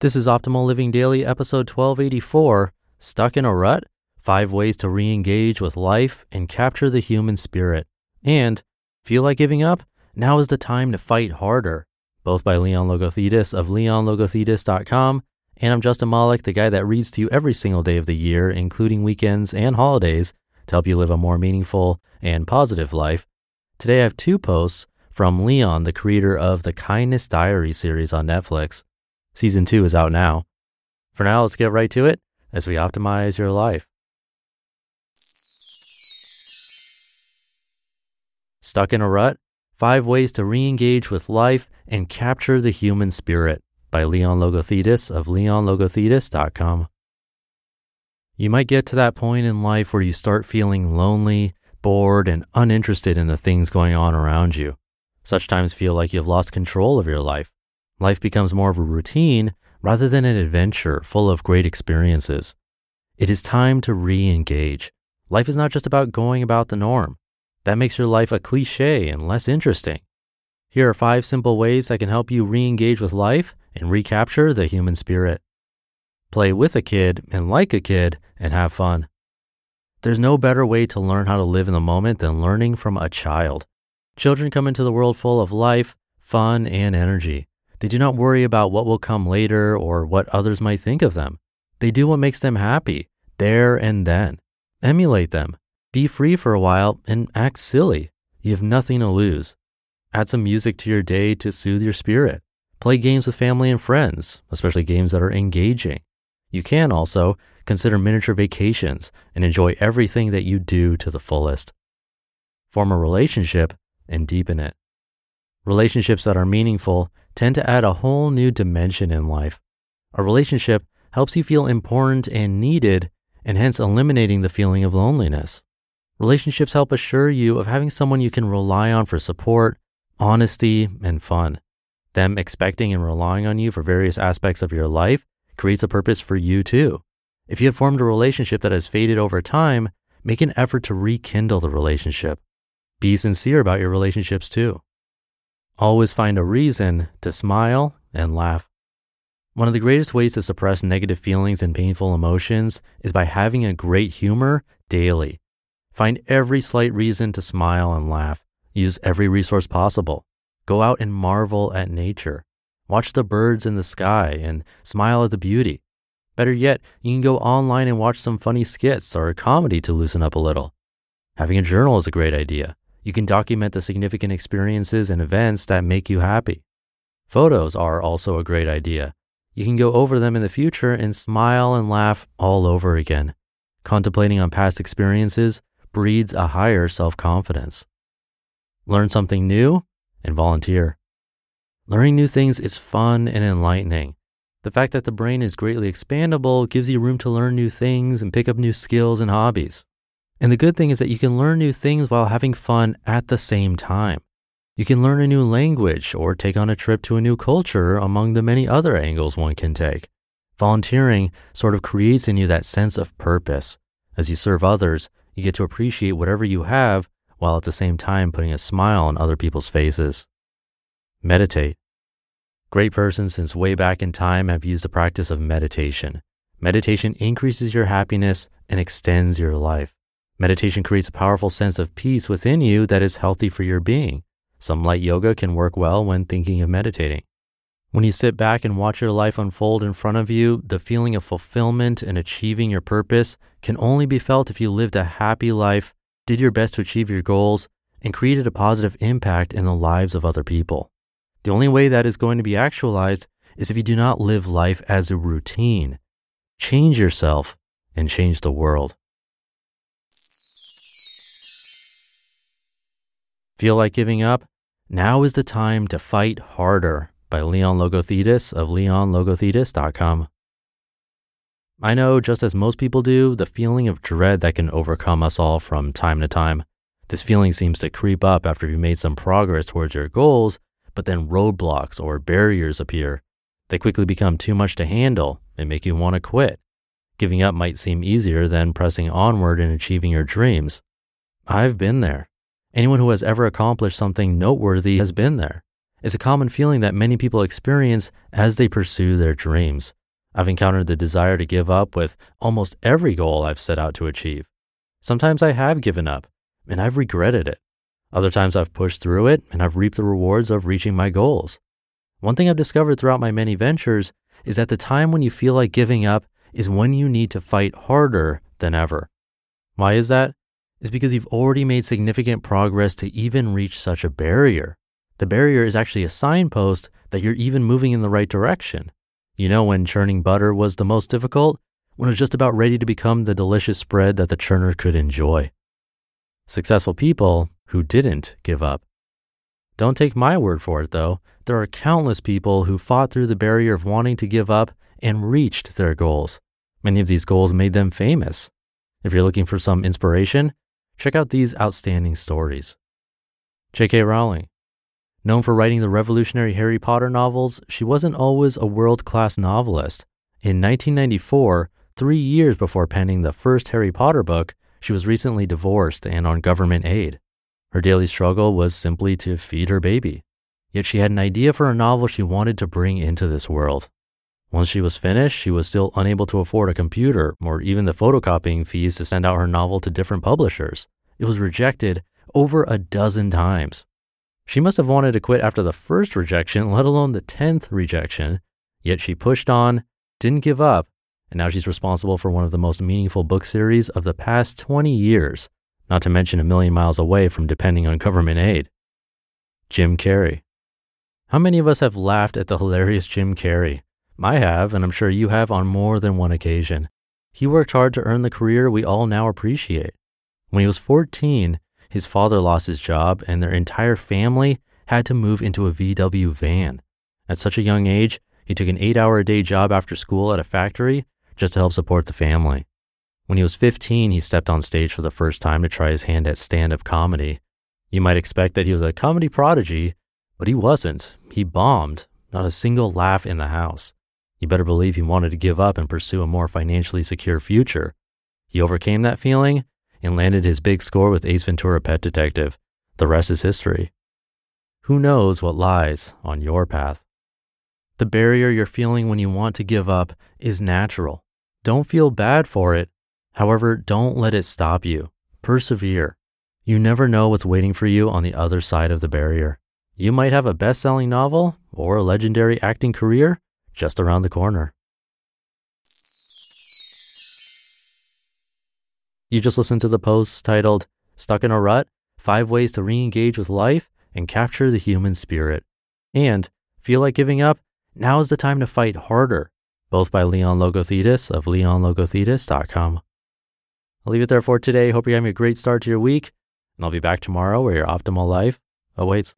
This is Optimal Living Daily, episode 1284 Stuck in a Rut? Five Ways to Re Engage with Life and Capture the Human Spirit. And Feel Like Giving Up? Now is the time to fight harder. Both by Leon Logothetis of leonlogothetis.com. And I'm Justin Malik, the guy that reads to you every single day of the year, including weekends and holidays, to help you live a more meaningful and positive life. Today I have two posts from Leon, the creator of the Kindness Diary series on Netflix. Season 2 is out now. For now, let's get right to it as we optimize your life. Stuck in a Rut? Five Ways to Re Engage with Life and Capture the Human Spirit by Leon Logothetis of leonlogothetis.com. You might get to that point in life where you start feeling lonely, bored, and uninterested in the things going on around you. Such times feel like you've lost control of your life. Life becomes more of a routine rather than an adventure full of great experiences. It is time to re engage. Life is not just about going about the norm. That makes your life a cliche and less interesting. Here are five simple ways that can help you re engage with life and recapture the human spirit. Play with a kid and like a kid and have fun. There's no better way to learn how to live in the moment than learning from a child. Children come into the world full of life, fun, and energy. They do not worry about what will come later or what others might think of them. They do what makes them happy, there and then. Emulate them. Be free for a while and act silly. You have nothing to lose. Add some music to your day to soothe your spirit. Play games with family and friends, especially games that are engaging. You can also consider miniature vacations and enjoy everything that you do to the fullest. Form a relationship and deepen it. Relationships that are meaningful tend to add a whole new dimension in life. A relationship helps you feel important and needed, and hence eliminating the feeling of loneliness. Relationships help assure you of having someone you can rely on for support, honesty, and fun. Them expecting and relying on you for various aspects of your life creates a purpose for you too. If you have formed a relationship that has faded over time, make an effort to rekindle the relationship. Be sincere about your relationships too. Always find a reason to smile and laugh. One of the greatest ways to suppress negative feelings and painful emotions is by having a great humor daily. Find every slight reason to smile and laugh. Use every resource possible. Go out and marvel at nature. Watch the birds in the sky and smile at the beauty. Better yet, you can go online and watch some funny skits or a comedy to loosen up a little. Having a journal is a great idea. You can document the significant experiences and events that make you happy. Photos are also a great idea. You can go over them in the future and smile and laugh all over again. Contemplating on past experiences breeds a higher self confidence. Learn something new and volunteer. Learning new things is fun and enlightening. The fact that the brain is greatly expandable gives you room to learn new things and pick up new skills and hobbies. And the good thing is that you can learn new things while having fun at the same time. You can learn a new language or take on a trip to a new culture among the many other angles one can take. Volunteering sort of creates in you that sense of purpose. As you serve others, you get to appreciate whatever you have while at the same time putting a smile on other people's faces. Meditate. Great persons since way back in time have used the practice of meditation. Meditation increases your happiness and extends your life. Meditation creates a powerful sense of peace within you that is healthy for your being. Some light yoga can work well when thinking of meditating. When you sit back and watch your life unfold in front of you, the feeling of fulfillment and achieving your purpose can only be felt if you lived a happy life, did your best to achieve your goals, and created a positive impact in the lives of other people. The only way that is going to be actualized is if you do not live life as a routine. Change yourself and change the world. Feel like giving up? Now is the time to fight harder by Leon Logothetis of leonlogothetis.com. I know, just as most people do, the feeling of dread that can overcome us all from time to time. This feeling seems to creep up after you've made some progress towards your goals, but then roadblocks or barriers appear. They quickly become too much to handle and make you want to quit. Giving up might seem easier than pressing onward and achieving your dreams. I've been there. Anyone who has ever accomplished something noteworthy has been there. It's a common feeling that many people experience as they pursue their dreams. I've encountered the desire to give up with almost every goal I've set out to achieve. Sometimes I have given up and I've regretted it. Other times I've pushed through it and I've reaped the rewards of reaching my goals. One thing I've discovered throughout my many ventures is that the time when you feel like giving up is when you need to fight harder than ever. Why is that? It's because you've already made significant progress to even reach such a barrier. The barrier is actually a signpost that you're even moving in the right direction. You know when churning butter was the most difficult? When it was just about ready to become the delicious spread that the churner could enjoy. Successful people who didn't give up. Don't take my word for it though. There are countless people who fought through the barrier of wanting to give up and reached their goals. Many of these goals made them famous. If you're looking for some inspiration, check out these outstanding stories. J.K. Rowling, Known for writing the revolutionary Harry Potter novels, she wasn't always a world class novelist. In 1994, three years before penning the first Harry Potter book, she was recently divorced and on government aid. Her daily struggle was simply to feed her baby. Yet she had an idea for a novel she wanted to bring into this world. Once she was finished, she was still unable to afford a computer or even the photocopying fees to send out her novel to different publishers. It was rejected over a dozen times. She must have wanted to quit after the first rejection, let alone the 10th rejection. Yet she pushed on, didn't give up, and now she's responsible for one of the most meaningful book series of the past 20 years, not to mention a million miles away from depending on government aid. Jim Carrey. How many of us have laughed at the hilarious Jim Carrey? I have, and I'm sure you have on more than one occasion. He worked hard to earn the career we all now appreciate. When he was 14, his father lost his job and their entire family had to move into a VW van. At such a young age, he took an eight hour a day job after school at a factory just to help support the family. When he was 15, he stepped on stage for the first time to try his hand at stand up comedy. You might expect that he was a comedy prodigy, but he wasn't. He bombed, not a single laugh in the house. You better believe he wanted to give up and pursue a more financially secure future. He overcame that feeling and landed his big score with Ace Ventura Pet Detective. The rest is history. Who knows what lies on your path? The barrier you're feeling when you want to give up is natural. Don't feel bad for it. However, don't let it stop you. Persevere. You never know what's waiting for you on the other side of the barrier. You might have a best selling novel or a legendary acting career just around the corner. You just listened to the post titled Stuck in a Rut Five Ways to Re Engage with Life and Capture the Human Spirit. And Feel Like Giving Up? Now is the time to fight harder, both by Leon Logothetis of leonlogothetis.com. I'll leave it there for today. Hope you're having a great start to your week, and I'll be back tomorrow where your optimal life awaits.